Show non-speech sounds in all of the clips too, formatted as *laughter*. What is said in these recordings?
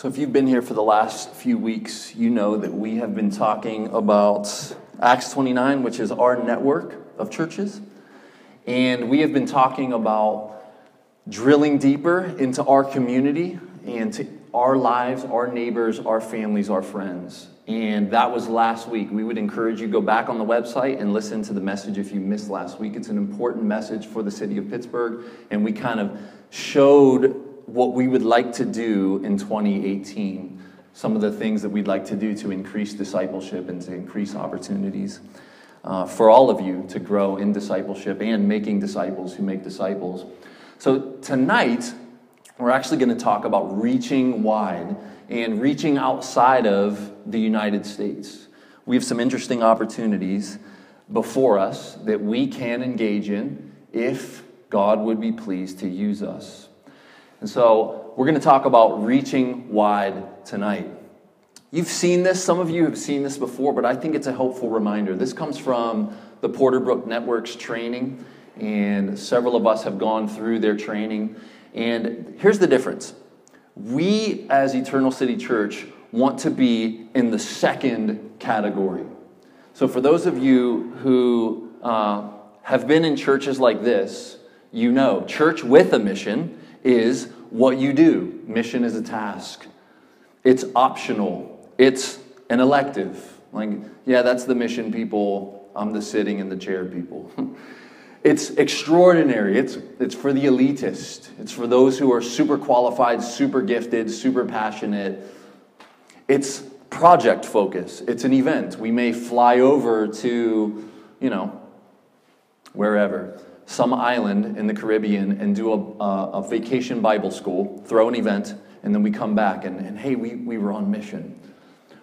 So, if you've been here for the last few weeks, you know that we have been talking about Acts 29, which is our network of churches. And we have been talking about drilling deeper into our community and to our lives, our neighbors, our families, our friends. And that was last week. We would encourage you go back on the website and listen to the message if you missed last week. It's an important message for the city of Pittsburgh, and we kind of showed what we would like to do in 2018. Some of the things that we'd like to do to increase discipleship and to increase opportunities uh, for all of you to grow in discipleship and making disciples who make disciples. So, tonight, we're actually going to talk about reaching wide and reaching outside of the United States. We have some interesting opportunities before us that we can engage in if God would be pleased to use us. And so we're going to talk about reaching wide tonight. You've seen this, some of you have seen this before, but I think it's a helpful reminder. This comes from the Porterbrook Network's training, and several of us have gone through their training. And here's the difference we, as Eternal City Church, want to be in the second category. So, for those of you who uh, have been in churches like this, you know church with a mission is what you do. Mission is a task, it's optional, it's an elective. Like, yeah, that's the mission people, I'm the sitting in the chair people. *laughs* it's extraordinary. It's, it's for the elitist. It's for those who are super qualified, super gifted, super passionate. It's project focus. It's an event. We may fly over to, you know, wherever some island in the Caribbean and do a, a, vacation Bible school, throw an event, and then we come back and, and hey, we, we were on mission.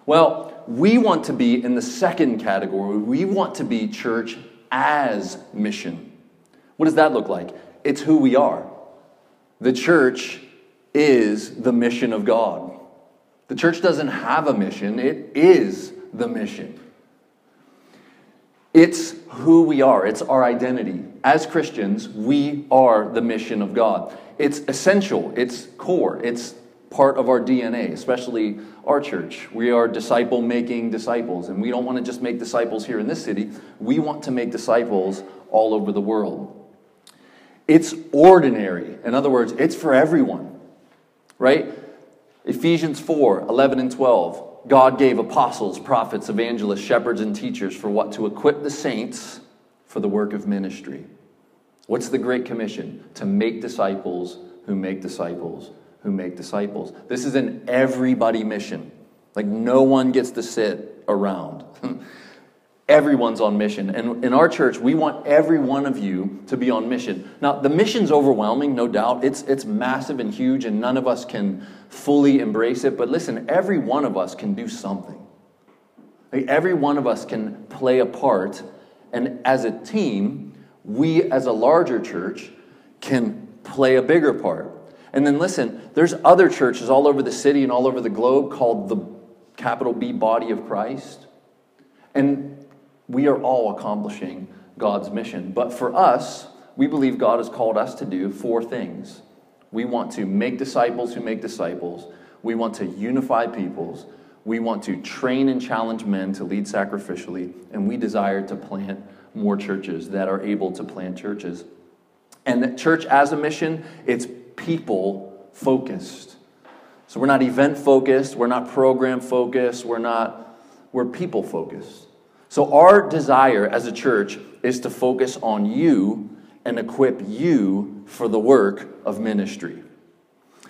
Well, we want to be in the second category. We want to be church as mission. What does that look like? It's who we are. The church is the mission of God. The church doesn't have a mission, it is the mission. It's who we are, it's our identity. As Christians, we are the mission of God. It's essential, it's core, it's part of our DNA, especially our church. We are disciple making disciples, and we don't want to just make disciples here in this city, we want to make disciples all over the world. It's ordinary. In other words, it's for everyone, right? Ephesians 4 11 and 12. God gave apostles, prophets, evangelists, shepherds, and teachers for what? To equip the saints for the work of ministry. What's the Great Commission? To make disciples who make disciples who make disciples. This is an everybody mission. Like no one gets to sit around. *laughs* Everyone's on mission. And in our church, we want every one of you to be on mission. Now, the mission's overwhelming, no doubt. It's, it's massive and huge, and none of us can fully embrace it. But listen, every one of us can do something. Like every one of us can play a part. And as a team, we as a larger church can play a bigger part. And then listen, there's other churches all over the city and all over the globe called the capital B body of Christ. And we are all accomplishing God's mission. But for us, we believe God has called us to do four things. We want to make disciples who make disciples. We want to unify peoples. We want to train and challenge men to lead sacrificially. And we desire to plant more churches that are able to plant churches. And church as a mission, it's people focused. So we're not event focused, we're not program focused, we're not, we're people focused. So, our desire as a church is to focus on you and equip you for the work of ministry.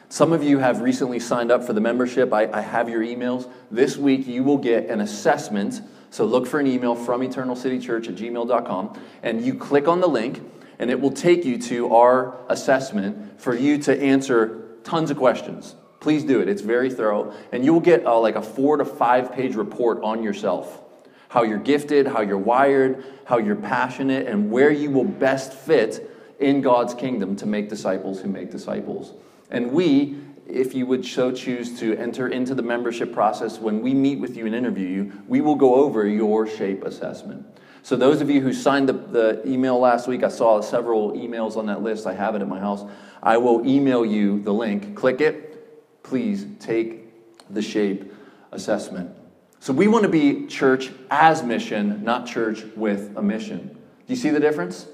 Some of you have recently signed up for the membership. I, I, have your emails. This week, you will get an assessment. So, look for an email from eternalcitychurch at gmail.com, and you click on the link, and it will take you to our assessment for you to answer tons of questions. Please do it, it's very thorough. And you will get uh, like a four to five page report on yourself how you're gifted, how you're wired, how you're passionate, and where you will best fit in God's kingdom to make disciples who make disciples. And we, if you would so choose to enter into the membership process, when we meet with you and interview you, we will go over your shape assessment. So, those of you who signed the, the email last week, I saw several emails on that list. I have it at my house. I will email you the link. Click it. Please take the shape assessment. So we want to be church as mission, not church with a mission. Do you see the difference?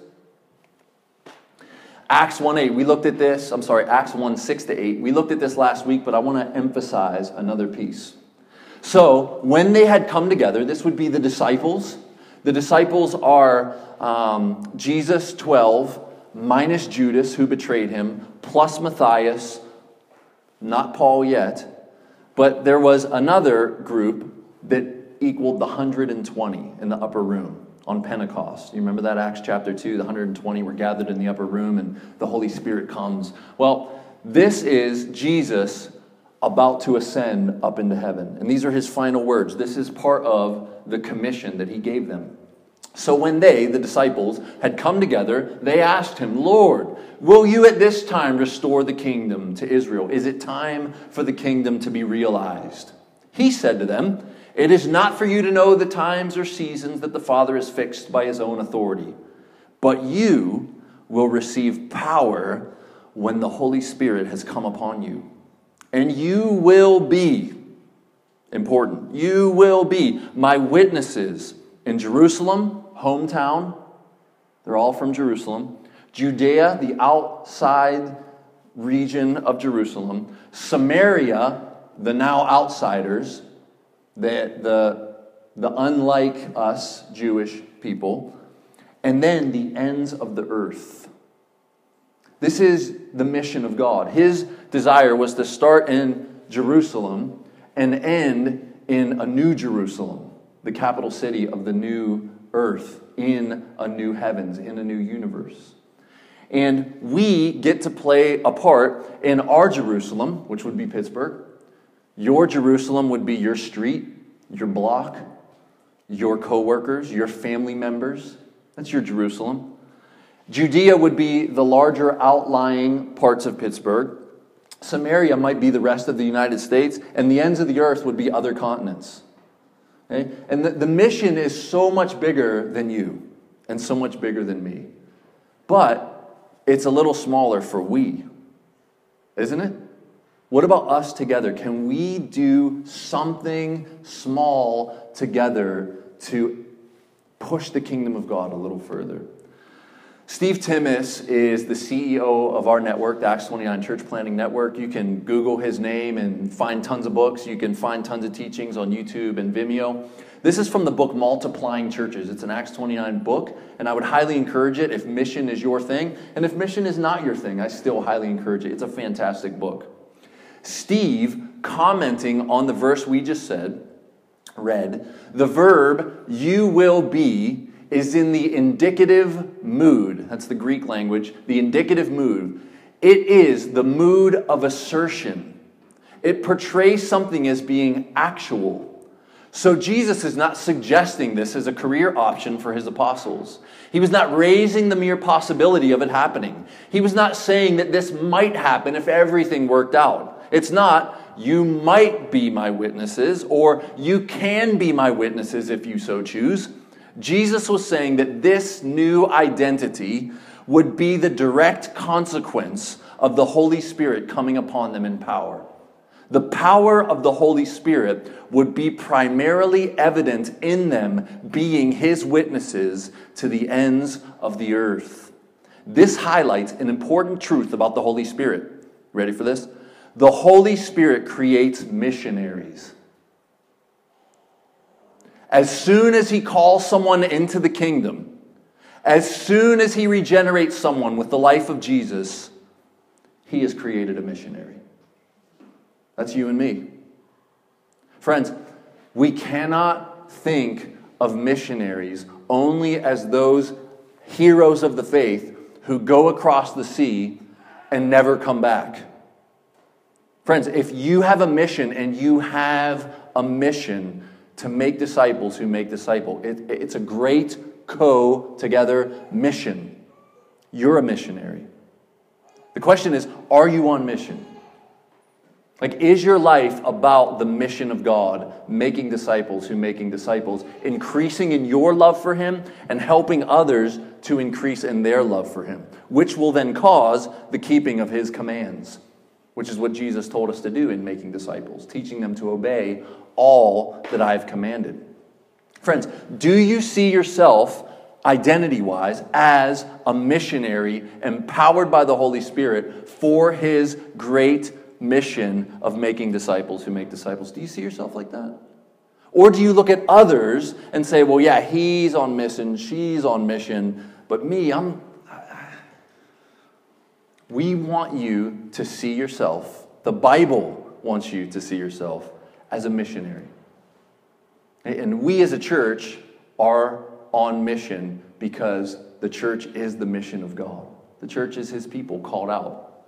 Acts 1 8, we looked at this. I'm sorry, Acts 1 6 to 8. We looked at this last week, but I want to emphasize another piece. So, when they had come together, this would be the disciples. The disciples are um, Jesus 12, minus Judas, who betrayed him, plus Matthias, not Paul yet. But there was another group that equaled the 120 in the upper room on Pentecost. You remember that Acts chapter 2, the 120 were gathered in the upper room and the Holy Spirit comes. Well, this is Jesus about to ascend up into heaven. And these are his final words. This is part of the commission that he gave them. So when they, the disciples, had come together, they asked him, Lord, will you at this time restore the kingdom to Israel? Is it time for the kingdom to be realized? He said to them, It is not for you to know the times or seasons that the Father has fixed by his own authority, but you will receive power when the Holy Spirit has come upon you. And you will be, important, you will be my witnesses in Jerusalem, hometown, they're all from Jerusalem, Judea, the outside region of Jerusalem, Samaria, the now outsiders, the, the, the unlike us Jewish people, and then the ends of the earth. This is the mission of God. His desire was to start in Jerusalem and end in a new Jerusalem, the capital city of the new earth, in a new heavens, in a new universe. And we get to play a part in our Jerusalem, which would be Pittsburgh, your Jerusalem would be your street, your block, your coworkers, your family members. That's your Jerusalem. Judea would be the larger outlying parts of Pittsburgh. Samaria might be the rest of the United States, and the ends of the earth would be other continents. Okay? And the, the mission is so much bigger than you and so much bigger than me. But it's a little smaller for we, isn't it? What about us together? Can we do something small together to push the kingdom of God a little further? Steve Timmis is the CEO of our network, the Acts 29 Church Planting Network. You can Google his name and find tons of books. You can find tons of teachings on YouTube and Vimeo. This is from the book Multiplying Churches. It's an Acts 29 book, and I would highly encourage it if mission is your thing. And if mission is not your thing, I still highly encourage it. It's a fantastic book. Steve, commenting on the verse we just said, read, the verb you will be is in the indicative mood. That's the Greek language, the indicative mood. It is the mood of assertion. It portrays something as being actual. So Jesus is not suggesting this as a career option for his apostles. He was not raising the mere possibility of it happening. He was not saying that this might happen if everything worked out. It's not, you might be my witnesses, or you can be my witnesses if you so choose. Jesus was saying that this new identity would be the direct consequence of the Holy Spirit coming upon them in power. The power of the Holy Spirit would be primarily evident in them being His witnesses to the ends of the earth. This highlights an important truth about the Holy Spirit. Ready for this? The Holy Spirit creates missionaries. As soon as He calls someone into the kingdom, as soon as He regenerates someone with the life of Jesus, He has created a missionary. That's you and me. Friends, we cannot think of missionaries only as those heroes of the faith who go across the sea and never come back. Friends, if you have a mission and you have a mission to make disciples who make disciples, it, it's a great co together mission. You're a missionary. The question is are you on mission? Like, is your life about the mission of God, making disciples who making disciples, increasing in your love for Him and helping others to increase in their love for Him, which will then cause the keeping of His commands? Which is what Jesus told us to do in making disciples, teaching them to obey all that I have commanded. Friends, do you see yourself identity wise as a missionary empowered by the Holy Spirit for his great mission of making disciples who make disciples? Do you see yourself like that? Or do you look at others and say, well, yeah, he's on mission, she's on mission, but me, I'm. We want you to see yourself, the Bible wants you to see yourself as a missionary. And we as a church are on mission because the church is the mission of God. The church is his people called out.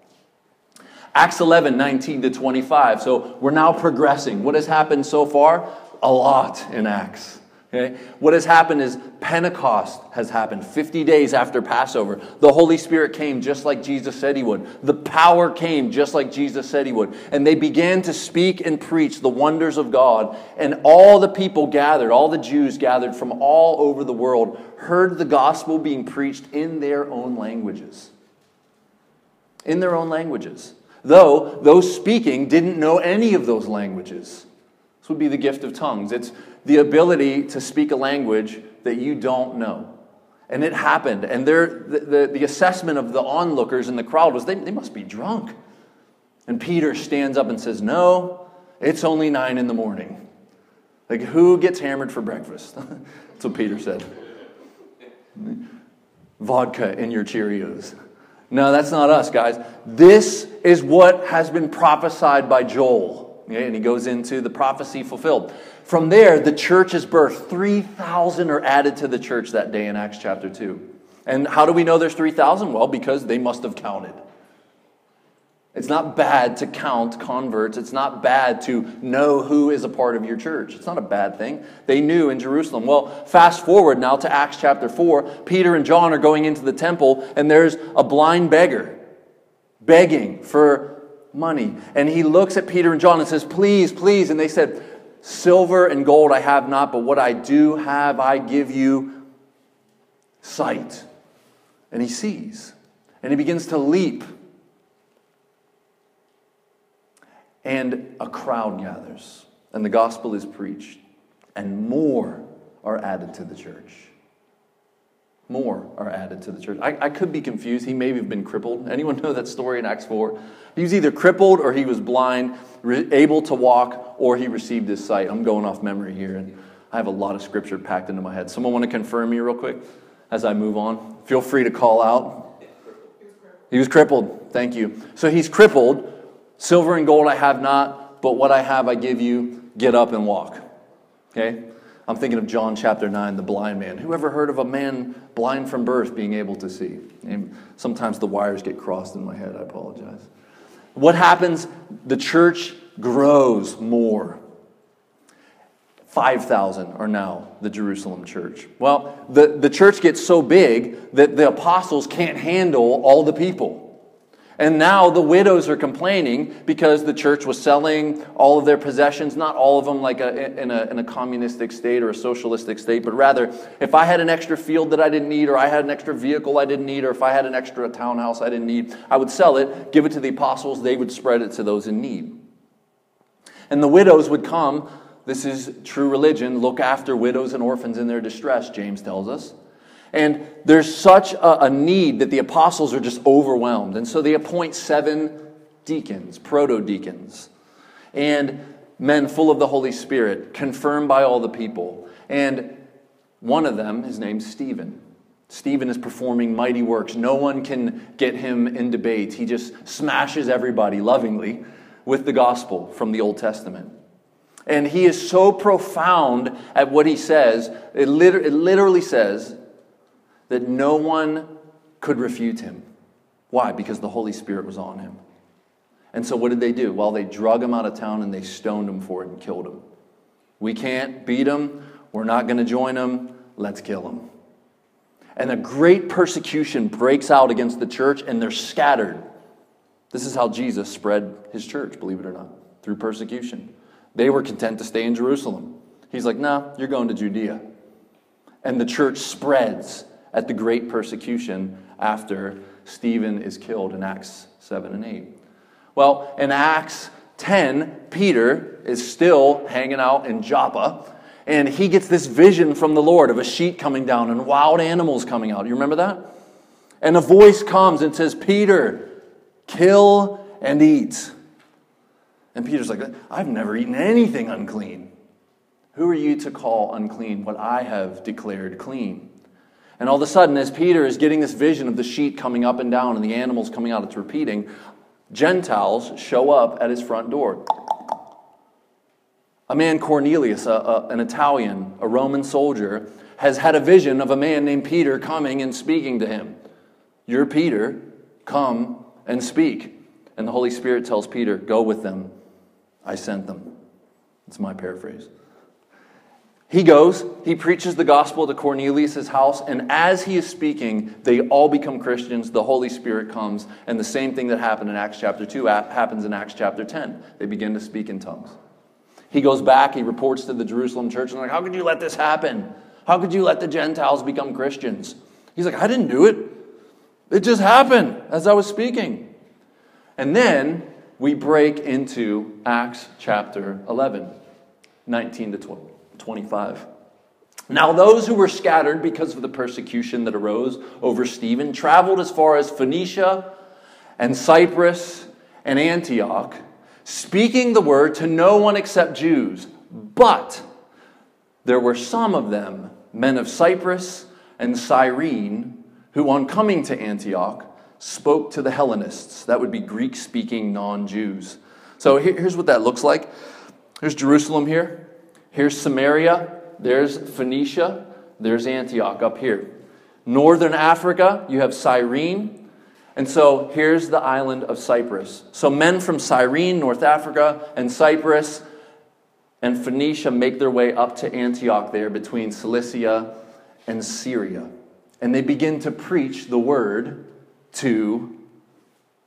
Acts 11, 19 to 25. So we're now progressing. What has happened so far? A lot in Acts. Okay? What has happened is Pentecost has happened 50 days after Passover. The Holy Spirit came just like Jesus said he would. The power came just like Jesus said he would. And they began to speak and preach the wonders of God. And all the people gathered, all the Jews gathered from all over the world, heard the gospel being preached in their own languages. In their own languages. Though those speaking didn't know any of those languages. This would be the gift of tongues. It's the ability to speak a language that you don't know. And it happened. And the, the, the assessment of the onlookers in the crowd was they, they must be drunk. And Peter stands up and says, No, it's only nine in the morning. Like, who gets hammered for breakfast? *laughs* That's what Peter said. Vodka in your Cheerios. No, that's not us, guys. This is what has been prophesied by Joel. Okay, and he goes into the prophecy fulfilled. From there, the church is birthed. 3,000 are added to the church that day in Acts chapter 2. And how do we know there's 3,000? Well, because they must have counted. It's not bad to count converts. It's not bad to know who is a part of your church. It's not a bad thing. They knew in Jerusalem. Well, fast forward now to Acts chapter 4. Peter and John are going into the temple, and there's a blind beggar begging for money. And he looks at Peter and John and says, Please, please. And they said, Silver and gold I have not, but what I do have, I give you sight. And he sees. And he begins to leap. And a crowd gathers, and the gospel is preached, and more are added to the church more are added to the church. I, I, could be confused. He may have been crippled. Anyone know that story in Acts 4? He was either crippled or he was blind, re- able to walk, or he received his sight. I'm going off memory here, and I have a lot of scripture packed into my head. Someone want to confirm me real quick as I move on? Feel free to call out. He was crippled. Thank you. So he's crippled. Silver and gold I have not, but what I have I give you. Get up and walk. Okay? I'm thinking of John chapter 9, the blind man. Who ever heard of a man blind from birth being able to see? And sometimes the wires get crossed in my head. I apologize. What happens? The church grows more. 5,000 are now the Jerusalem church. Well, the, the church gets so big that the apostles can't handle all the people. And now the widows are complaining because the church was selling all of their possessions, not all of them like a, in, a, in a communistic state or a socialistic state, but rather if I had an extra field that I didn't need, or I had an extra vehicle I didn't need, or if I had an extra townhouse I didn't need, I would sell it, give it to the apostles, they would spread it to those in need. And the widows would come, this is true religion, look after widows and orphans in their distress, James tells us. And there's such a, a need that the apostles are just overwhelmed. And so they appoint seven deacons, proto deacons, and men full of the Holy Spirit, confirmed by all the people. And one of them, his name's Stephen. Stephen is performing mighty works. No one can get him in debate. He just smashes everybody lovingly with the gospel from the Old Testament. And he is so profound at what he says, it, liter- it literally says that no one could refute him. Why? Because the Holy Spirit was on him. And so what did they do? Well, they drug him out of town and they stoned him for it and killed him. We can't beat him. We're not going to join him. Let's kill him. And a great persecution breaks out against the church and they're scattered. This is how Jesus spread his church, believe it or not, through persecution. They were content to stay in Jerusalem. He's like, nah, you're going to Judea. And the church spreads at the great persecution after Stephen is killed in Acts 7 and 8. Well, in Acts 10, Peter is still hanging out in Joppa, and he gets this vision from the Lord of a sheet coming down and wild animals coming out. You remember that? And a voice comes and says, Peter, kill and eat. And Peter's like, I've never eaten anything unclean. Who are you to call unclean what I have declared clean? And all of a sudden, as Peter is getting this vision of the sheet coming up and down and the animals coming out, it's repeating, Gentiles show up at his front door. A man, Cornelius, a, a, an Italian, a Roman soldier, has had a vision of a man named Peter coming and speaking to him. You're Peter, come and speak. And the Holy Spirit tells Peter, Go with them. I sent them. It's my paraphrase. He goes, he preaches the gospel to Cornelius' house, and as he is speaking, they all become Christians. The Holy Spirit comes, and the same thing that happened in Acts chapter 2 happens in Acts chapter 10. They begin to speak in tongues. He goes back, he reports to the Jerusalem church, and like, How could you let this happen? How could you let the Gentiles become Christians? He's like, I didn't do it. It just happened as I was speaking. And then we break into Acts chapter 11, 19 to 12. 25. Now, those who were scattered because of the persecution that arose over Stephen traveled as far as Phoenicia and Cyprus and Antioch, speaking the word to no one except Jews. But there were some of them, men of Cyprus and Cyrene, who on coming to Antioch spoke to the Hellenists. That would be Greek speaking non Jews. So here's what that looks like. Here's Jerusalem here. Here's Samaria, there's Phoenicia, there's Antioch up here. Northern Africa, you have Cyrene. And so here's the island of Cyprus. So men from Cyrene, North Africa, and Cyprus and Phoenicia make their way up to Antioch there between Cilicia and Syria. And they begin to preach the word to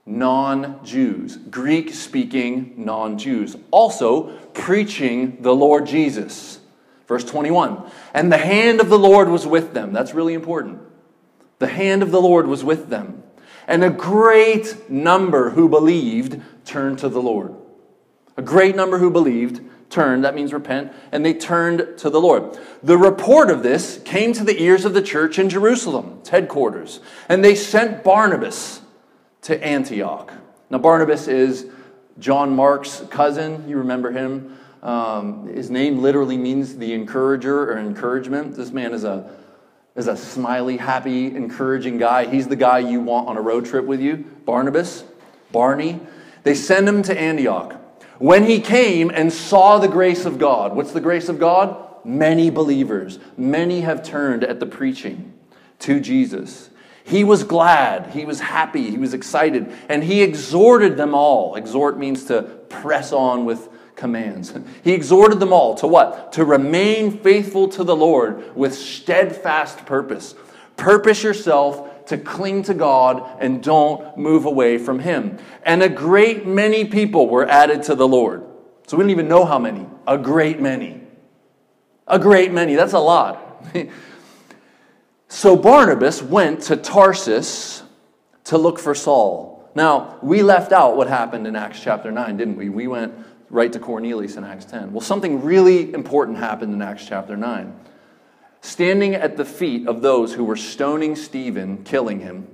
non Jews, Greek speaking non Jews, also preaching the Lord Jesus. Verse 21 And the hand of the Lord was with them. That's really important. The hand of the Lord was with them. And a great number who believed turned to the Lord. A great number who believed turned, that means repent, and they turned to the Lord. The report of this came to the ears of the church in Jerusalem, its headquarters, and they sent Barnabas to Antioch. Now, Barnabas is John Mark's cousin. You remember him. Um, his name literally means the encourager or encouragement. This man is a, is a smiley, happy, encouraging guy. He's the guy you want on a road trip with you. Barnabas, Barney. They send him to Antioch. When he came and saw the grace of God, what's the grace of God? Many believers, many have turned at the preaching to Jesus. He was glad, he was happy, he was excited, and he exhorted them all. Exhort means to press on with commands. *laughs* He exhorted them all to what? To remain faithful to the Lord with steadfast purpose. Purpose yourself to cling to God and don't move away from Him. And a great many people were added to the Lord. So we don't even know how many. A great many. A great many. That's a lot. *laughs* So Barnabas went to Tarsus to look for Saul. Now, we left out what happened in Acts chapter 9, didn't we? We went right to Cornelius in Acts 10. Well, something really important happened in Acts chapter 9. Standing at the feet of those who were stoning Stephen, killing him,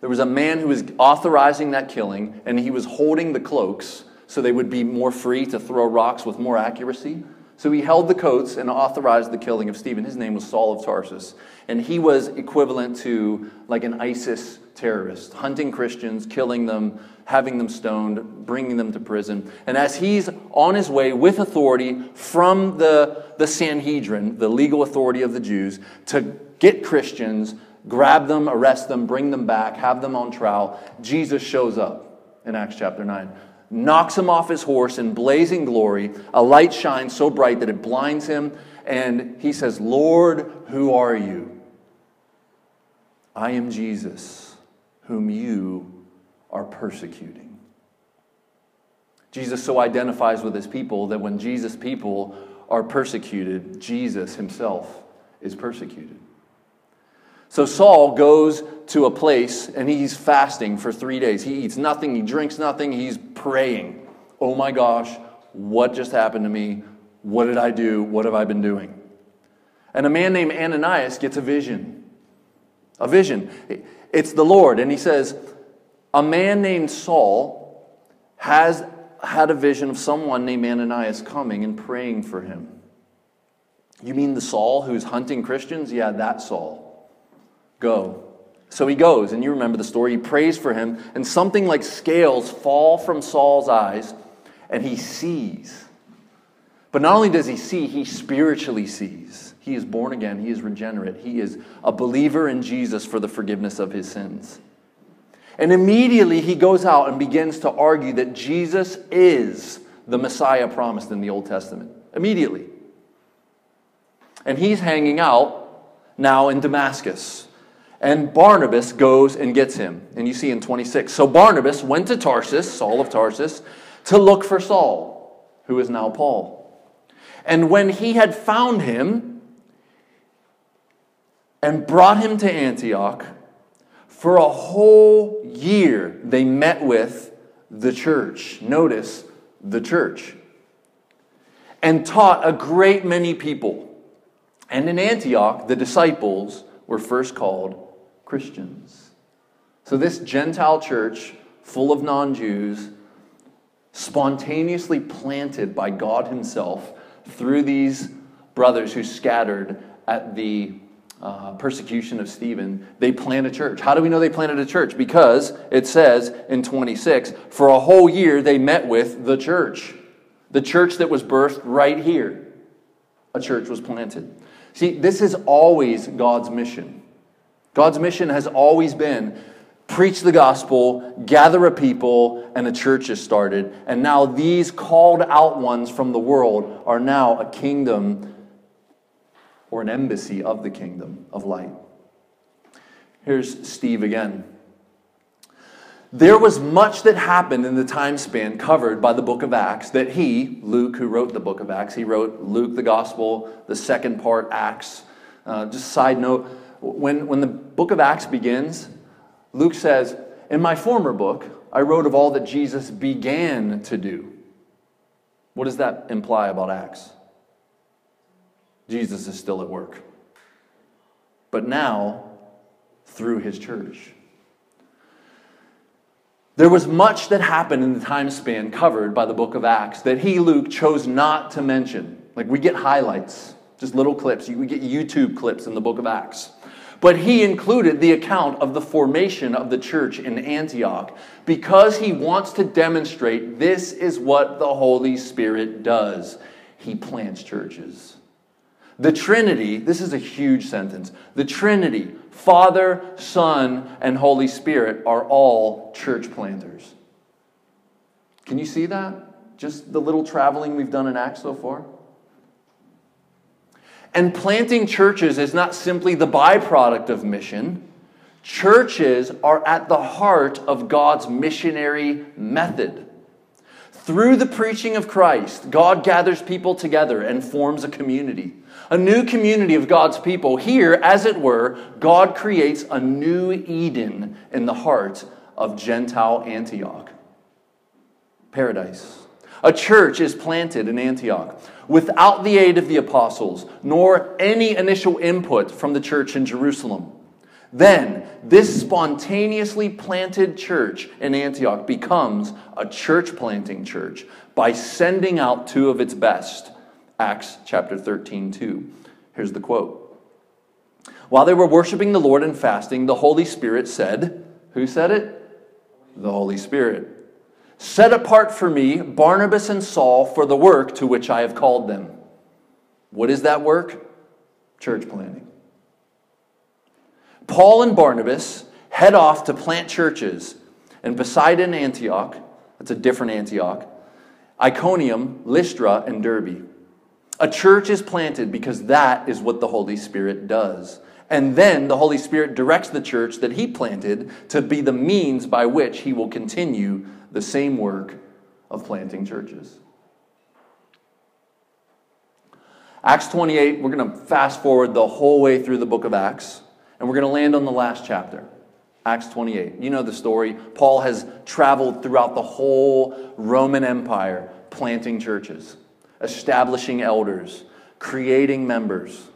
there was a man who was authorizing that killing, and he was holding the cloaks so they would be more free to throw rocks with more accuracy. So he held the coats and authorized the killing of Stephen. His name was Saul of Tarsus. And he was equivalent to like an ISIS terrorist, hunting Christians, killing them, having them stoned, bringing them to prison. And as he's on his way with authority from the, the Sanhedrin, the legal authority of the Jews, to get Christians, grab them, arrest them, bring them back, have them on trial, Jesus shows up in Acts chapter 9 knocks him off his horse in blazing glory. A light shines so bright that it blinds him, and he says, Lord, who are you? I am Jesus, whom you are persecuting. Jesus so identifies with his people that when Jesus' people are persecuted, Jesus himself is persecuted. So Saul goes to a place and he's fasting for three days. He eats nothing, he drinks nothing, he's praying. Oh my gosh, what just happened to me? What did I do? What have I been doing? And a man named Ananias gets a vision. A vision. It's the Lord. And he says, A man named Saul has had a vision of someone named Ananias coming and praying for him. You mean the Saul who's hunting Christians? Yeah, that Saul. Go. So he goes, and you remember the story. He prays for him, and something like scales fall from Saul's eyes, and he sees. But not only does he see, he spiritually sees. He is born again, he is regenerate, he is a believer in Jesus for the forgiveness of his sins. And immediately he goes out and begins to argue that Jesus is the Messiah promised in the Old Testament. Immediately. And he's hanging out now in Damascus. And Barnabas goes and gets him. And you see in 26. So Barnabas went to Tarsus, Saul of Tarsus, to look for Saul, who is now Paul. And when he had found him and brought him to Antioch, for a whole year they met with the church. Notice the church. And taught a great many people. And in Antioch, the disciples were first called Christians. So, this Gentile church, full of non Jews, spontaneously planted by God Himself through these brothers who scattered at the uh, persecution of Stephen, they plant a church. How do we know they planted a church? Because it says in 26, for a whole year they met with the church. The church that was birthed right here. A church was planted. See, this is always God's mission. God's mission has always been preach the gospel, gather a people, and a church is started. And now these called out ones from the world are now a kingdom or an embassy of the kingdom of light. Here's Steve again. There was much that happened in the time span covered by the book of Acts that he, Luke, who wrote the book of Acts, he wrote Luke, the gospel, the second part, Acts. Uh, just side note, when, when the book of Acts begins, Luke says, In my former book, I wrote of all that Jesus began to do. What does that imply about Acts? Jesus is still at work. But now, through his church. There was much that happened in the time span covered by the book of Acts that he, Luke, chose not to mention. Like we get highlights, just little clips. We get YouTube clips in the book of Acts. But he included the account of the formation of the church in Antioch because he wants to demonstrate this is what the Holy Spirit does. He plants churches. The Trinity, this is a huge sentence. The Trinity, Father, Son, and Holy Spirit are all church planters. Can you see that? Just the little traveling we've done in Acts so far? And planting churches is not simply the byproduct of mission. Churches are at the heart of God's missionary method. Through the preaching of Christ, God gathers people together and forms a community. A new community of God's people. Here, as it were, God creates a new Eden in the heart of Gentile Antioch. Paradise. A church is planted in Antioch without the aid of the apostles, nor any initial input from the church in Jerusalem. Then, this spontaneously planted church in Antioch becomes a church planting church by sending out two of its best. Acts chapter 13, 2. Here's the quote. While they were worshiping the Lord and fasting, the Holy Spirit said, Who said it? The Holy Spirit. Set apart for me Barnabas and Saul for the work to which I have called them. What is that work? Church planting. Paul and Barnabas head off to plant churches in Pisidian Antioch, that's a different Antioch, Iconium, Lystra, and Derbe. A church is planted because that is what the Holy Spirit does. And then the Holy Spirit directs the church that he planted to be the means by which he will continue the same work of planting churches. Acts 28, we're going to fast forward the whole way through the book of Acts. And we're going to land on the last chapter, Acts 28. You know the story. Paul has traveled throughout the whole Roman Empire, planting churches, establishing elders, creating members.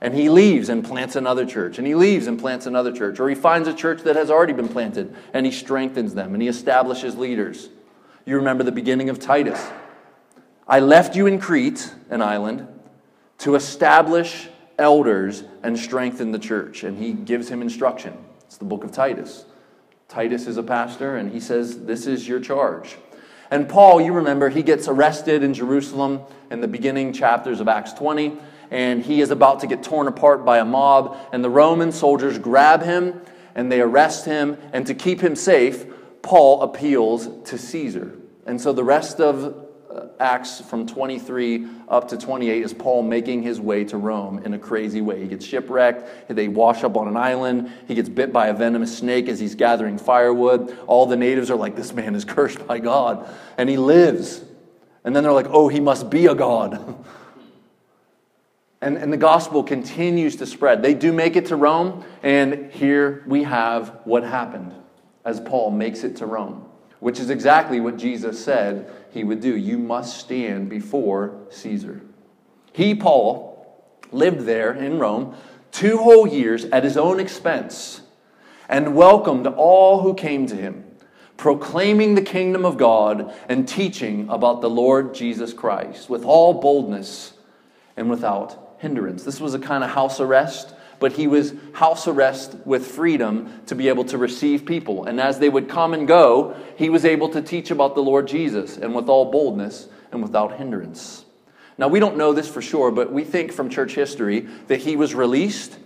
And he leaves and plants another church, and he leaves and plants another church, or he finds a church that has already been planted and he strengthens them and he establishes leaders. You remember the beginning of Titus. I left you in Crete, an island, to establish elders and strengthen the church. And he gives him instruction. It's the book of Titus. Titus is a pastor, and he says, This is your charge. And Paul, you remember, he gets arrested in Jerusalem in the beginning chapters of Acts 20 and he is about to get torn apart by a mob. And the Roman soldiers grab him and they arrest him. And to keep him safe, Paul appeals to Caesar. And so the rest of uh, Acts from 23 up to 28 is Paul making his way to Rome in a crazy way. He gets shipwrecked, they wash up on an island, he gets bit by a venomous snake as he's gathering firewood. All the natives are like, This man is *laughs* cursed by God. And he lives. And then they're like, Oh, he must be a God. *laughs* And, and the gospel continues to spread. They do make it to Rome, and here we have what happened as Paul makes it to Rome, which is exactly what Jesus said he would do. You must stand before Caesar. He, Paul, lived there in Rome two whole years at his own expense and welcomed all who came to him, proclaiming the kingdom of God and teaching about the Lord Jesus Christ with all boldness and without hindrance. This was a kind of house arrest, but he was house arrest with freedom to be able to receive people. And as they would come and go, he was able to teach about the Lord Jesus and with all boldness and without hindrance. Now, we don't know this for sure, but we think from church history that he was released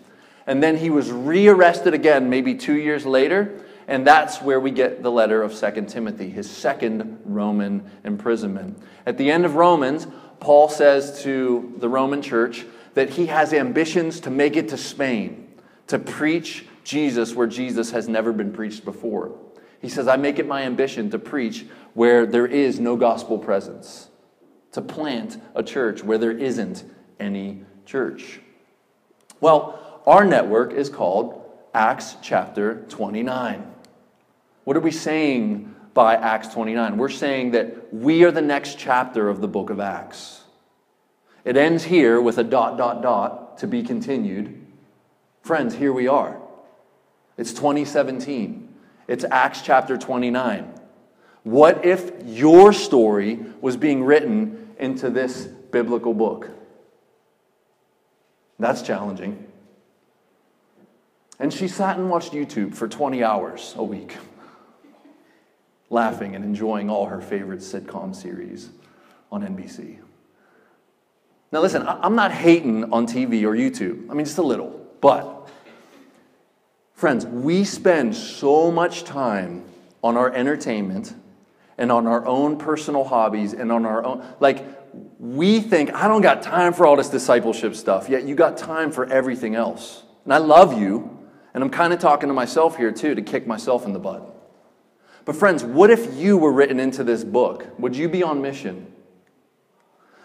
and then he was rearrested again, maybe two years later. And that's where we get the letter of Second Timothy, his second Roman imprisonment. At the end of Romans, Paul says to the Roman church that he has ambitions to make it to Spain, to preach Jesus where Jesus has never been preached before. He says, I make it my ambition to preach where there is no gospel presence, to plant a church where there isn't any church. Well, our network is called Acts chapter 29. What are we saying by Acts 29? We're saying that we are the next chapter of the book of Acts. It ends here with a dot, dot, dot to be continued. Friends, here we are. It's 2017. It's Acts chapter 29. What if your story was being written into this biblical book? That's challenging. And she sat and watched YouTube for 20 hours a week, laughing and enjoying all her favorite sitcom series on NBC. Now, listen, I'm not hating on TV or YouTube. I mean, just a little. But, friends, we spend so much time on our entertainment and on our own personal hobbies and on our own. Like, we think, I don't got time for all this discipleship stuff, yet you got time for everything else. And I love you, and I'm kind of talking to myself here too to kick myself in the butt. But, friends, what if you were written into this book? Would you be on mission?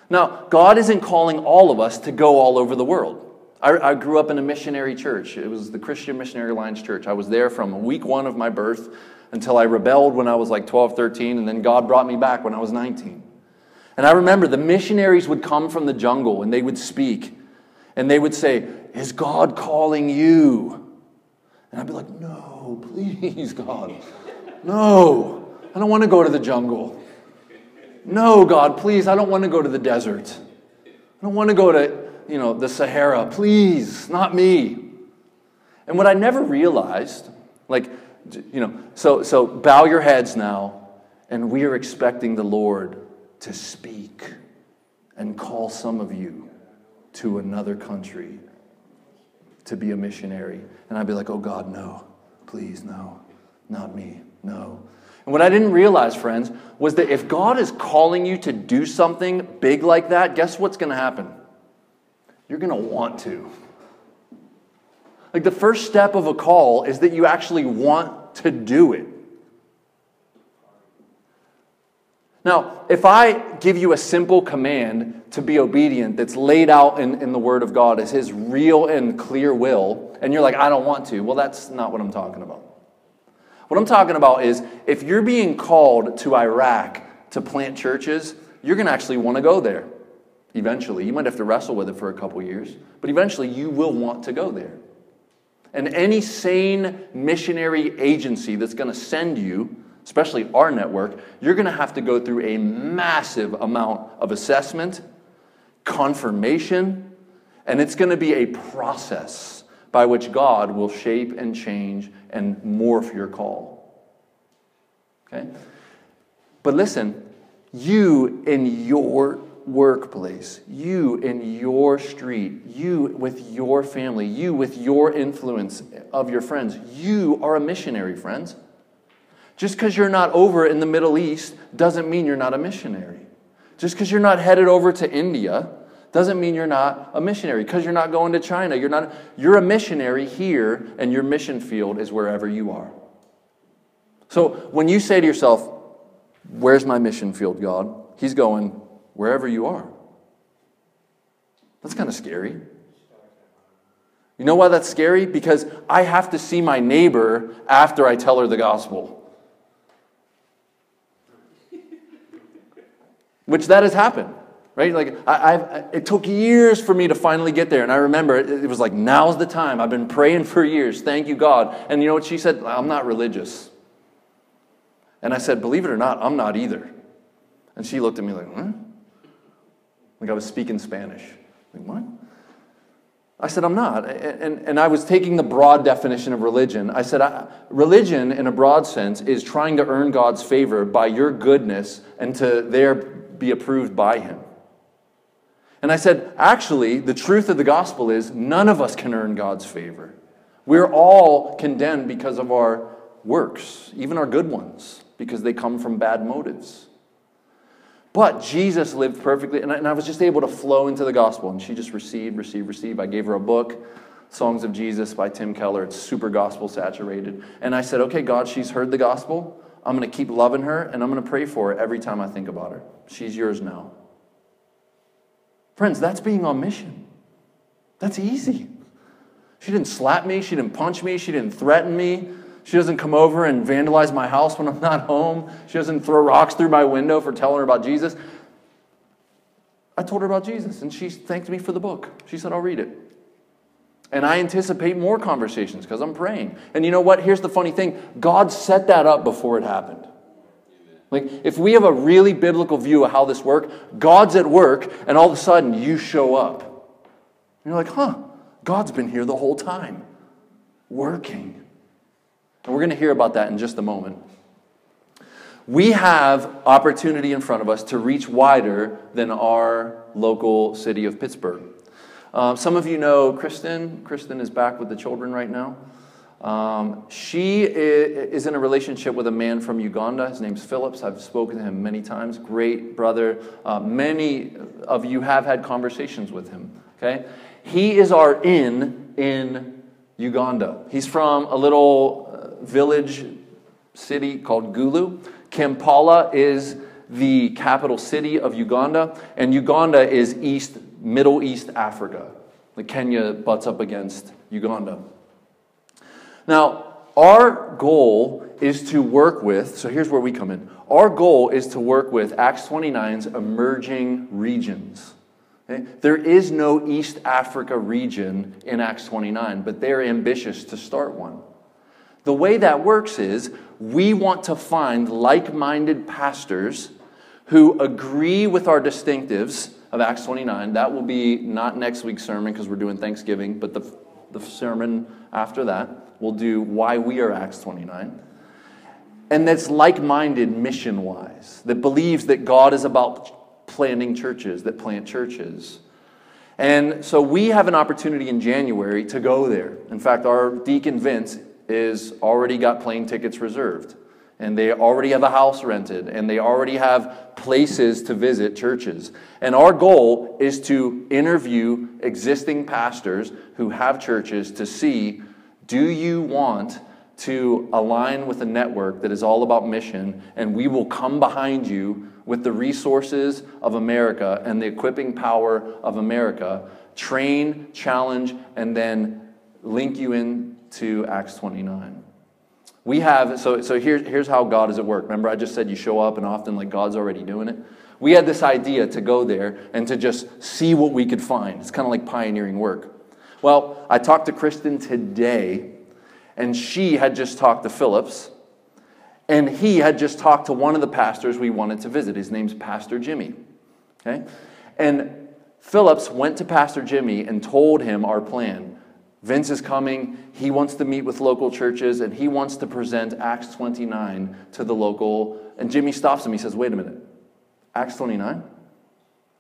Now, God isn't calling all of us to go all over the world. I, I, grew up in a missionary church. It was the Christian Missionary Alliance Church. I was there from week one of my birth until I rebelled when I was like 12, 13, and then God brought me back when I was 19. And I remember the missionaries would come from the jungle and they would speak and they would say, Is God calling you? And I'd be like, No, *laughs* please, God. No, I don't want to go to the jungle. No, God, please, I don't want to go to the desert. I don't want to go to, you know, the Sahara. Please, not me. And what I never realized, like, you know, so, so bow your heads now, and we are expecting the Lord to speak and call some of you to another country to be a missionary. And I'd be like, oh God, no, please, no, not me, no. And what I didn't realize, friends, was that if God is calling you to do something big like that, guess what's going to happen? You're going to want to. Like the first step of a call is that you actually want to do it. Now, if I give you a simple command to be obedient that's laid out in, in the Word of God as His real and clear will, and you're like, I don't want to. Well, that's not what I'm talking about. What I'm talking about is if you're being called to Iraq to plant churches, you're going to actually want to go there eventually. You might have to wrestle with it for a couple years, but eventually you will want to go there. And any sane missionary agency that's going to send you, especially our network, you're going to have to go through a massive amount of assessment, confirmation, and it's going to be a process by which God will shape and change and morph your call. Okay? But listen, you in your workplace, you in your street, you with your family, you with your influence of your friends, you are a missionary, friends. Just because you're not over in the Middle East doesn't mean you're not a missionary. Just because you're not headed over to India doesn't mean you're not a missionary. Because you're not going to China, you're not you're a missionary here and your mission field is wherever you are. So when you say to yourself, "Where's my mission field, God?" He's going, wherever you are. That's kind of scary. You know why that's scary? Because I have to see my neighbor after I tell her the gospel. *laughs* Which that has happened, right? Like, I, have it took years for me to finally get there. And I remember it, it was like, now's the time. I've been praying for years. Thank you, God. And you know what she said? I'm not religious. And I said, believe it or not, I'm not either. And she looked at me like, huh? Like I was speaking Spanish. Like, what? I said, I'm not. And, and I was taking the broad definition of religion. I said, I, religion, in a broad sense, is trying to earn God's favor by your goodness and to there be approved by Him. And I said, actually, the truth of the gospel is none of us can earn God's favor. We're all condemned because of our works, even our good ones, because they come from bad motives. But Jesus lived perfectly, and I, and I was just able to flow into the gospel. And she just received, received, received. I gave her a book, Songs of Jesus by Tim Keller. It's super gospel saturated. And I said, okay, God, she's heard the gospel. I'm going to keep loving her, and I'm going to pray for her every time I think about her. She's yours now. Friends, that's being on mission. That's easy. She didn't slap me. She didn't punch me. She didn't threaten me. She doesn't come over and vandalize my house when I'm not home. She doesn't throw rocks through my window for telling her about Jesus. I told her about Jesus, and she thanked me for the book. She said, I'll read it. And I anticipate more conversations because I'm praying. And you know what? Here's the funny thing God set that up before it happened. Like, if we have a really biblical view of how this works, God's at work, and all of a sudden you show up. And you're like, huh, God's been here the whole time, working. And we're going to hear about that in just a moment. We have opportunity in front of us to reach wider than our local city of Pittsburgh. Um, some of you know Kristen. Kristen is back with the children right now. Um, she is in a relationship with a man from Uganda. His name's Phillips. I've spoken to him many times. Great brother. Uh, many of you have had conversations with him. Okay, he is our in in Uganda. He's from a little village city called Gulu. Kampala is the capital city of Uganda, and Uganda is East, Middle East Africa. The Kenya butts up against Uganda. Now, our goal is to work with, so here's where we come in. Our goal is to work with Acts 29's emerging regions. Okay? There is no East Africa region in Acts 29, but they're ambitious to start one. The way that works is we want to find like minded pastors who agree with our distinctives of Acts 29. That will be not next week's sermon because we're doing Thanksgiving, but the, the sermon after that will do why we are Acts 29. And that's like minded mission wise, that believes that God is about planting churches, that plant churches. And so we have an opportunity in January to go there. In fact, our deacon Vince is already got plane tickets reserved and they already have a house rented and they already have places to visit churches. And our goal is to interview existing pastors who have churches to see do you want to align with a network that is all about mission and we will come behind you with the resources of America and the equipping power of America, train, challenge, and then link you into Acts 29. We have, so, so here, here's how God is at work. Remember, I just said you show up and often like God's already doing it. We had this idea to go there and to just see what we could find. It's kind of like pioneering work. Well, I talked to Kristen today, and she had just talked to Phillips, and he had just talked to one of the pastors we wanted to visit. His name's Pastor Jimmy. Okay? And Phillips went to Pastor Jimmy and told him our plan. Vince is coming. He wants to meet with local churches and he wants to present Acts 29 to the local. And Jimmy stops him. He says, Wait a minute, Acts 29?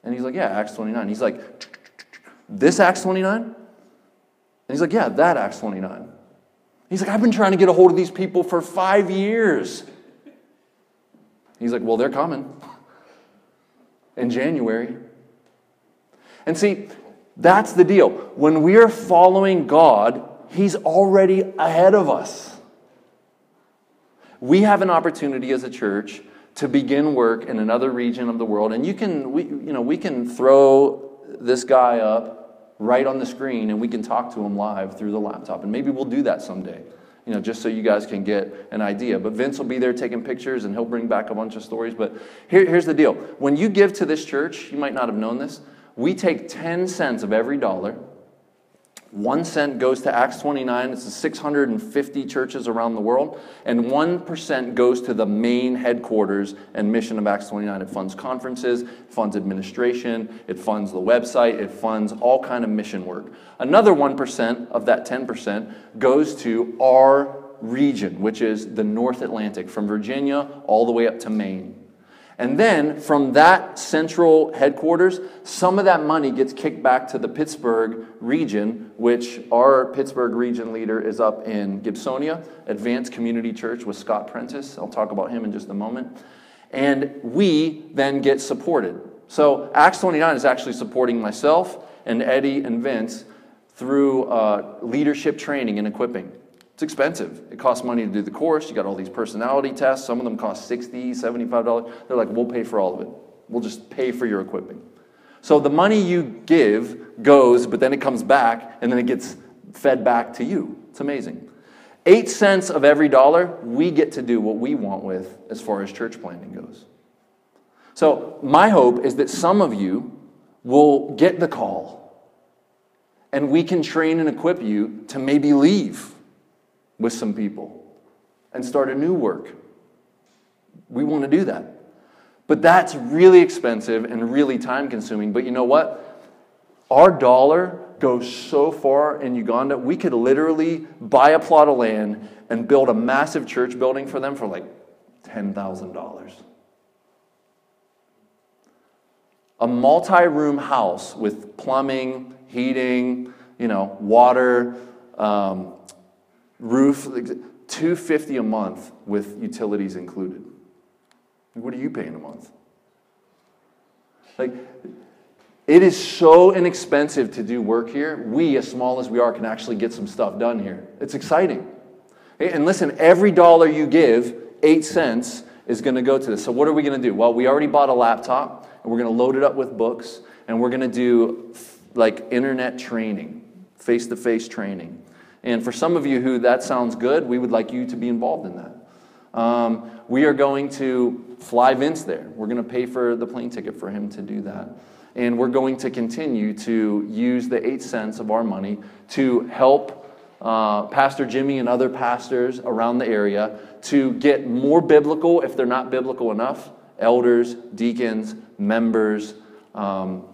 And he's like, Yeah, Acts 29. He's like, This Acts 29? And he's like, Yeah, that Acts 29. He's like, I've been trying to get a hold of these people for five years. He's like, Well, they're coming in January. And see, that's the deal. When we are following God, He's already ahead of us. We have an opportunity as a church to begin work in another region of the world, and you can, we, you know, we can throw this guy up right on the screen, and we can talk to him live through the laptop, and maybe we'll do that someday. You know, just so you guys can get an idea. But Vince will be there taking pictures and he'll bring back a bunch of stories. But here, here's the deal when you give to this church, you might not have known this, we take 10 cents of every dollar. One cent goes to Acts 29. It's the 650 churches around the world. And 1% goes to the main headquarters and mission of Acts 29. It funds conferences, funds administration, it funds the website, it funds all kind of mission work. Another 1% of that 10% goes to our region, which is the North Atlantic, from Virginia all the way up to Maine. And then from that central headquarters, some of that money gets kicked back to the Pittsburgh region, which our Pittsburgh region leader is up in Gibsonia, Advance Community Church with Scott Prentice. I'll talk about him in just a moment. And we then get supported. So Acts 29 is actually supporting myself and Eddie and Vince through uh, leadership training and equipping. It's expensive. It costs money to do the course. You got all these personality tests. Some of them cost $60, $75. They're like, we'll pay for all of it. We'll just pay for your equipment. So the money you give goes, but then it comes back and then it gets fed back to you. It's amazing. Eight cents of every dollar, we get to do what we want with as far as church planting goes. So my hope is that some of you will get the call and we can train and equip you to maybe leave with some people and start a new work. We want to do that. But that's really expensive and really time consuming. But you know what? Our dollar goes so far in Uganda, we could literally buy a plot of land and build a massive church building for them for like $10,000. A multi room house with plumbing, heating, you know, water, um, roof, 250 a month with utilities included. What are you paying a month? Like, it is so inexpensive to do work here. We, as small as we are, can actually get some stuff done here. It's exciting. And listen, every dollar you give, eight cents, is going to go to this. So, what are we going to do? Well, we already bought a laptop, and we're going to load it up with books, and we're going to do like internet training, face to face training. And for some of you who that sounds good, we would like you to be involved in that. Um, we are going to fly Vince there. We're going to pay for the plane ticket for him to do that. And we're going to continue to use the eight cents of our money to help uh, Pastor Jimmy and other pastors around the area to get more biblical if they're not biblical enough elders, deacons, members, um,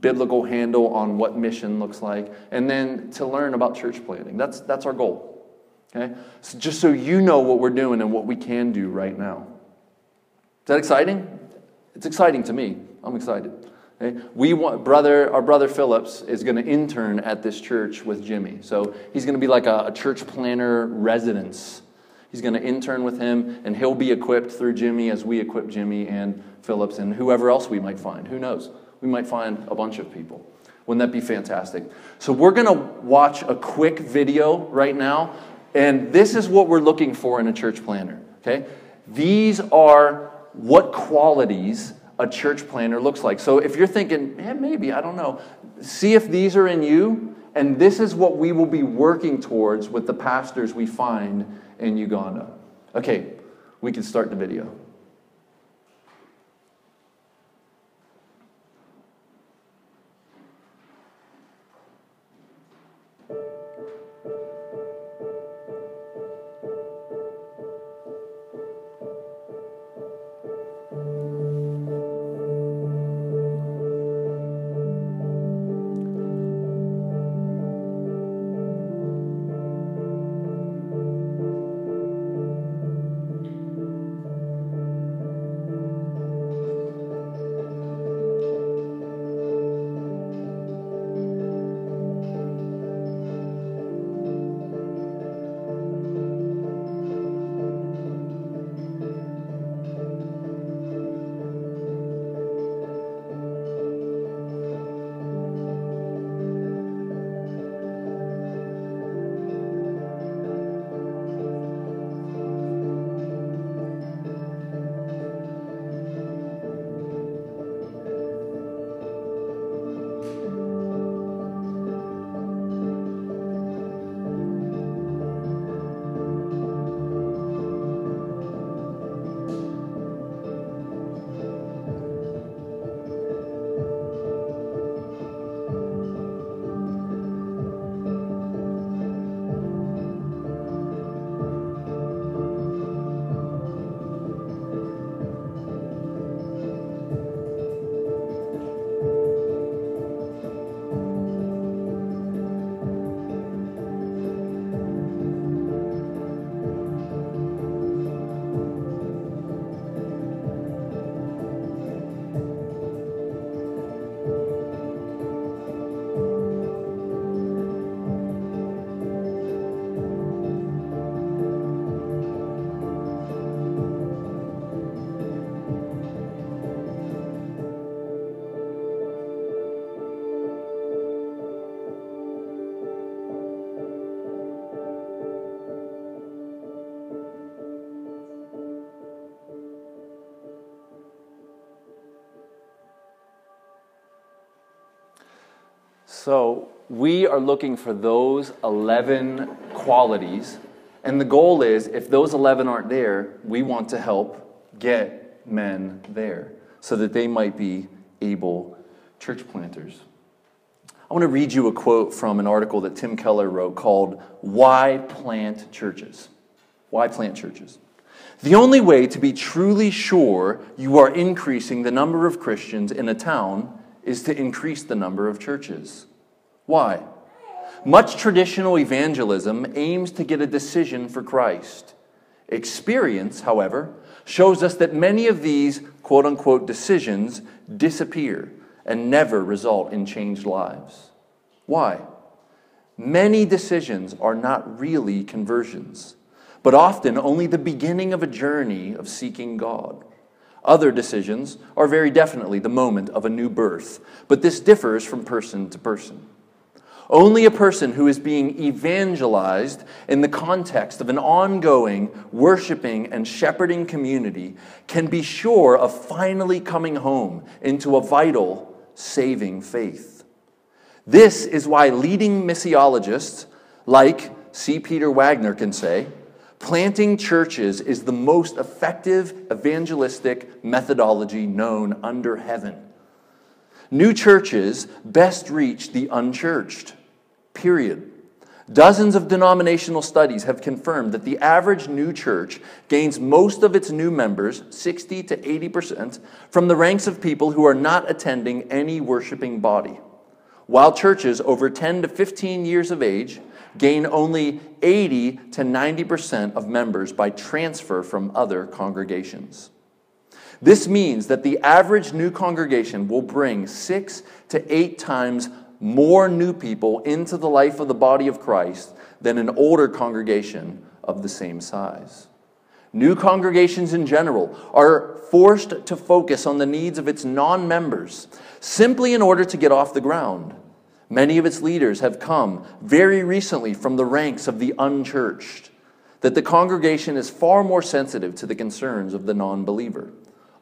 biblical handle on what mission looks like, and then to learn about church planting. That's, that's our goal. Okay? So just so you know what we're doing and what we can do right now. Is that exciting? It's exciting to me. I'm excited. Okay? We want brother, our brother Phillips is going to intern at this church with Jimmy. So he's going to be like a, a church planter residence. He's going to intern with him, and he'll be equipped through Jimmy as we equip Jimmy and Phillips and whoever else we might find. Who knows? We might find a bunch of people. Wouldn't that be fantastic? So, we're going to watch a quick video right now, and this is what we're looking for in a church planter. Okay? These are what qualities a church planter looks like. So, if you're thinking, maybe, I don't know, see if these are in you And this is what we will be working towards with the pastors we find in Uganda. Okay, we can start the video. So we are looking for those 11 qualities. And the goal is if those 11 aren't there, we want to help get men there so that they might be able church planters. I want to read you a quote from an article that Tim Keller wrote called Why Plant Churches? Why Plant Churches? The only way to be truly sure you are increasing the number of Christians in a town is to increase the number of churches. Why? Much traditional evangelism aims to get a decision for Christ. Experience, however, shows us that many of these quote unquote decisions disappear and never result in changed lives. Why? Many decisions are not really conversions, but often only the beginning of a journey of seeking God. Other decisions are very definitely the moment of a new birth, but this differs from person to person. Only a person who is being evangelized in the context of an ongoing worshiping and shepherding community can be sure of finally coming home into a vital, saving faith. This is why leading missiologists like C. Peter Wagner can say, planting churches is the most effective evangelistic methodology known under heaven. New churches best reach the unchurched, period. Dozens of denominational studies have confirmed that the average new church gains most of its new members, 60 to 80%, from the ranks of people who are not attending any worshiping body. While churches over 10 to 15 years of age gain only 80 to 90% of members by transfer from other congregations. This means that the average new congregation will bring six to eight times more new people into the life of the body of Christ than an older congregation of the same size. New congregations in general are forced to focus on the needs of its non members simply in order to get off the ground. Many of its leaders have come very recently from the ranks of the unchurched, that the congregation is far more sensitive to the concerns of the non believer.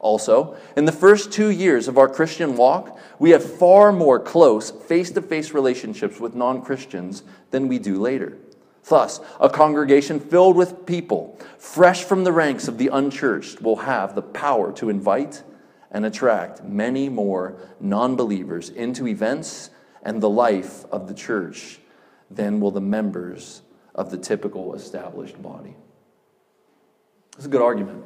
Also, in the first two years of our Christian walk, we have far more close face to face relationships with non Christians than we do later. Thus, a congregation filled with people, fresh from the ranks of the unchurched, will have the power to invite and attract many more non believers into events and the life of the church than will the members of the typical established body. It's a good argument.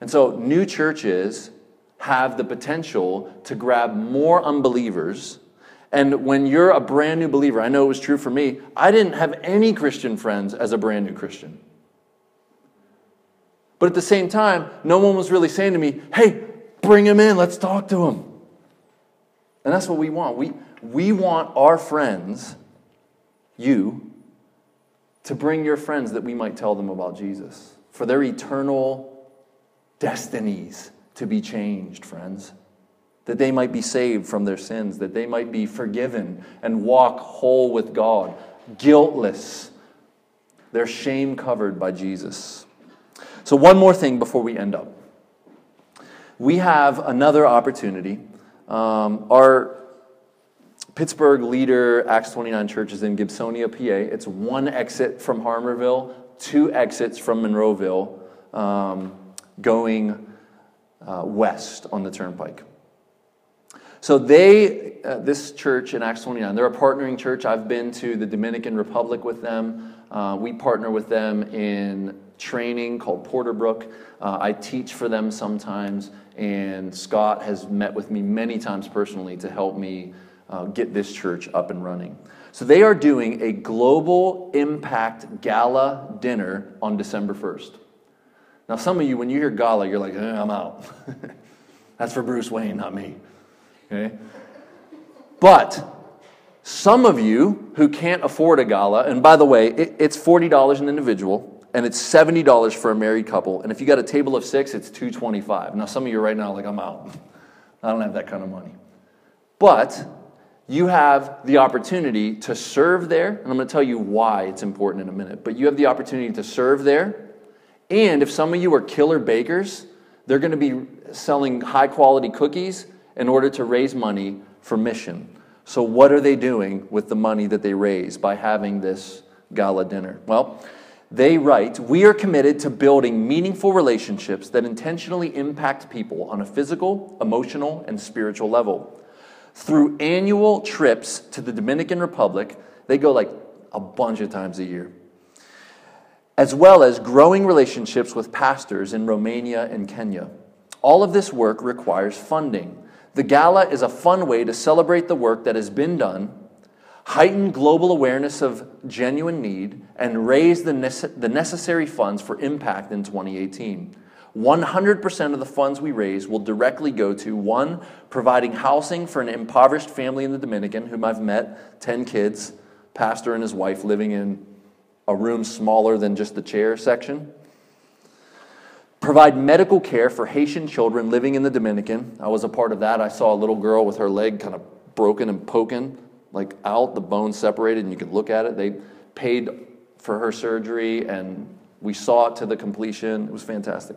And so, new churches have the potential to grab more unbelievers. And when you're a brand new believer, I know it was true for me, I didn't have any Christian friends as a brand new Christian. But at the same time, no one was really saying to me, hey, bring him in, let's talk to him. And that's what we want. We, we want our friends, you, to bring your friends that we might tell them about Jesus for their eternal destinies to be changed, friends. That they might be saved from their sins, that they might be forgiven and walk whole with God, guiltless, their shame covered by Jesus. So, one more thing before we end up. We have another opportunity. Um, our Pittsburgh Leader Acts 29 church is in Gibsonia, PA. It's one exit from Harmarville, two exits from Monroeville, um, going uh, west on the turnpike. So they, uh, this church in Acts 29, they're a partnering church. I've been to the Dominican Republic with them. Uh, we partner with them in training called Porterbrook. Uh, I teach for them sometimes, and Scott has met with me many times personally to help me uh, get this church up and running. So they are doing a global impact gala dinner on December 1st. Now, some of you, when you hear gala, you're like, eh, I'm out. *laughs* That's for Bruce Wayne, not me. Okay? But some of you who can't afford a gala, and by the way, it, it's $40 an individual, and it's $70 for a married couple. And if you got a table of six, it's 225. Now, some of you right now like, I'm out. *laughs* I don't have that kind of money. But you have the opportunity to serve there, and I'm going to tell you why it's important in a minute, but you have the opportunity to serve there. And if some of you are killer bakers, they're going to be selling high quality cookies in order to raise money for mission. So, what are they doing with the money that they raise by having this gala dinner? Well, they write, We are committed to building meaningful relationships that intentionally impact people on a physical, emotional, and spiritual level through annual trips to the Dominican Republic. They go like a bunch of times a year. As well as growing relationships with pastors in Romania and Kenya. All of this work requires funding. The gala is a fun way to celebrate the work that has been done, heighten global awareness of genuine need, and raise the, necessary funds for impact in 2018. 100% of the funds we raise will directly go to one, providing housing for an impoverished family in the Dominican, whom I've met 10 kids, pastor and his wife living in a room smaller than just the chair section. Provide medical care for Haitian children living in the Dominican. I was a part of that. I saw a little girl with her leg kind of broken and poking, like out, the bone separated, and you could look at it. They paid for her surgery, and we saw it to the completion. It was fantastic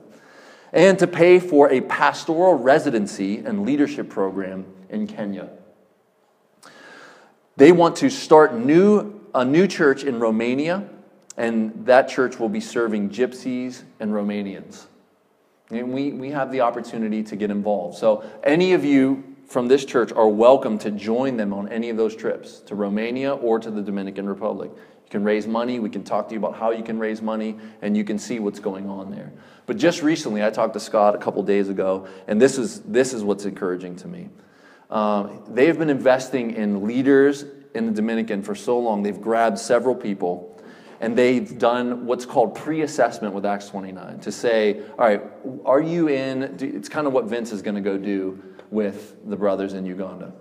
and to pay for a pastoral residency and leadership program in Kenya. They want to start new, a new church in Romania, and that church will be serving gypsies and Romanians. And we, we have the opportunity to get involved. So, any of you from this church are welcome to join them on any of those trips to Romania or to the Dominican Republic. You can raise money. We can talk to you about how you can raise money, and you can see what's going on there. But just recently, I talked to Scott a couple days ago, and this is, this is what's encouraging to me. Um, they've been investing in leaders in the Dominican for so long, they've grabbed several people and they've done what's called pre-assessment with acts 29 to say all right are you in it's kind of what vince is going to go do with the brothers in uganda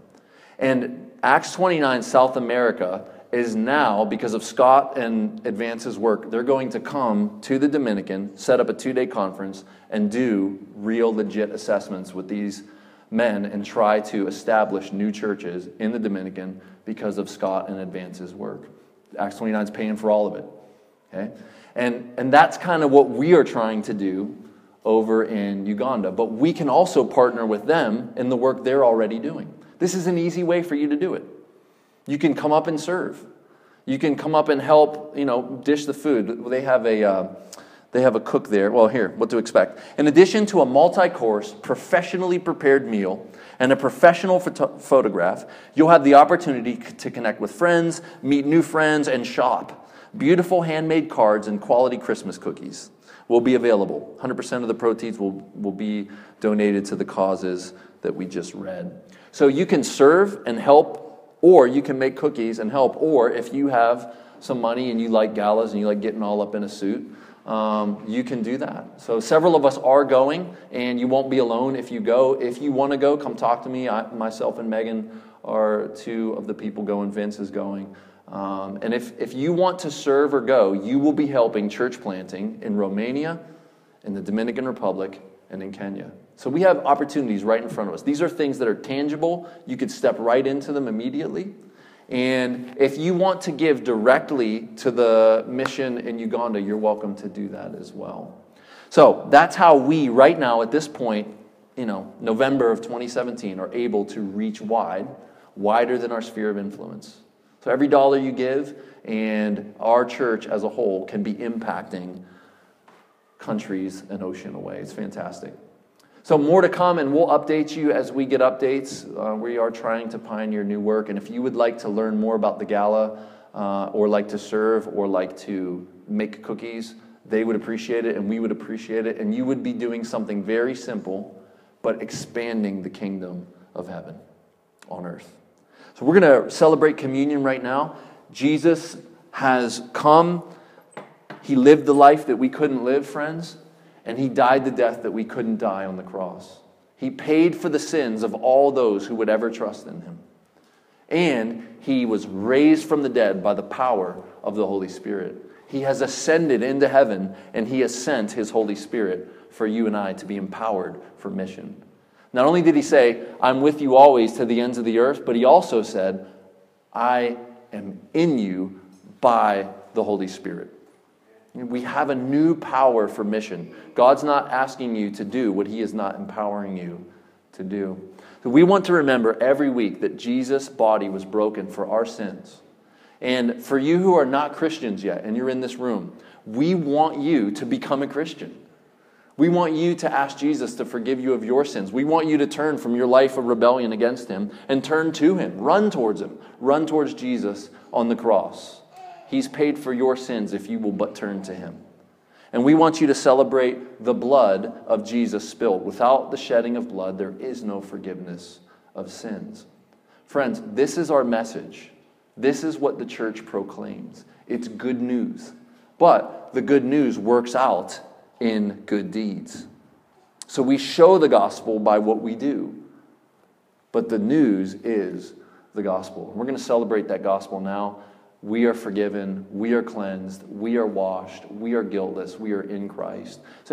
and acts 29 south america is now, because of Scott and Advance's work, they're going to come to the Dominican, set up a two day conference, and do real legit assessments with these men and try to establish new churches in the Dominican because of Scott and Advance's work. Acts 29 is paying for all of it. Okay? And, and that's kind of what we are trying to do over in Uganda. But we can also partner with them in the work they're already doing. This is an easy way for you to do it. You can come up and serve. You can come up and help, you know, dish the food. They have a, uh, they have a cook there. Well, here, what to expect. In addition to a multi course, professionally prepared meal and a professional photo- photograph, you'll have the opportunity to connect with friends, meet new friends, and shop. Beautiful handmade cards and quality Christmas cookies will be available. 100% of the proceeds will, will be donated to the causes that we just read. So you can serve and help or you can make cookies and help. Or if you have some money and you like galas and you like getting all up in a suit, um, you can do that. So several of us are going, and you won't be alone if you go. If you want to go, come talk to me. I, myself and Megan are two of the people going. Vince is going. Um, and if, if you want to serve or go, you will be helping church planting in Romania, in the Dominican Republic, and in Kenya. So we have opportunities right in front of us. These are things that are tangible. You could step right into them immediately. And if you want to give directly to the mission in Uganda, you're welcome to do that as well. So that's how we, right now, at this point, you know, November of 2017, are able to reach wide, wider than our sphere of influence. So every dollar you give, and our church as a whole can be impacting countries an ocean away. It's fantastic. So, more to come, and we'll update you as we get updates. Uh, we are trying to pioneer new work. And if you would like to learn more about the gala, uh, or like to serve, or like to make cookies, they would appreciate it, and we would appreciate it. And you would be doing something very simple, but expanding the kingdom of heaven on earth. So, we're going to celebrate communion right now. Jesus has come, He lived the life that we couldn't live, friends and he died the death that we couldn't die on the cross. He paid for the sins of all those who would ever trust in him. And he was raised from the dead by the power of the Holy Spirit. He has ascended into heaven, and he has sent his Holy Spirit for you and I to be empowered for mission. Not only did he say, I'm with you always to the ends of the earth, but he also said, I am in you by the Holy Spirit. We have a new power for mission. God's not asking you to do what He is not empowering you to do. So we want to remember every week that Jesus' body was broken for our sins. And for you who are not Christians yet, and you're in this room, we want you to become a Christian. We want you to ask Jesus to forgive you of your sins. We want you to turn from your life of rebellion against Him and turn to Him. Run towards Him. Run towards Jesus on the cross. He's paid for your sins if you will but turn to Him. And we want you to celebrate the blood of Jesus spilled. Without the shedding of blood, there is no forgiveness of sins. Friends, this is our message. This is what the church proclaims. It's good news. But the good news works out in good deeds. So we show the gospel by what we do. But the news is the gospel. We're going to celebrate that gospel now. We are forgiven. We are cleansed. We are washed. We are guiltless. We are in Christ. So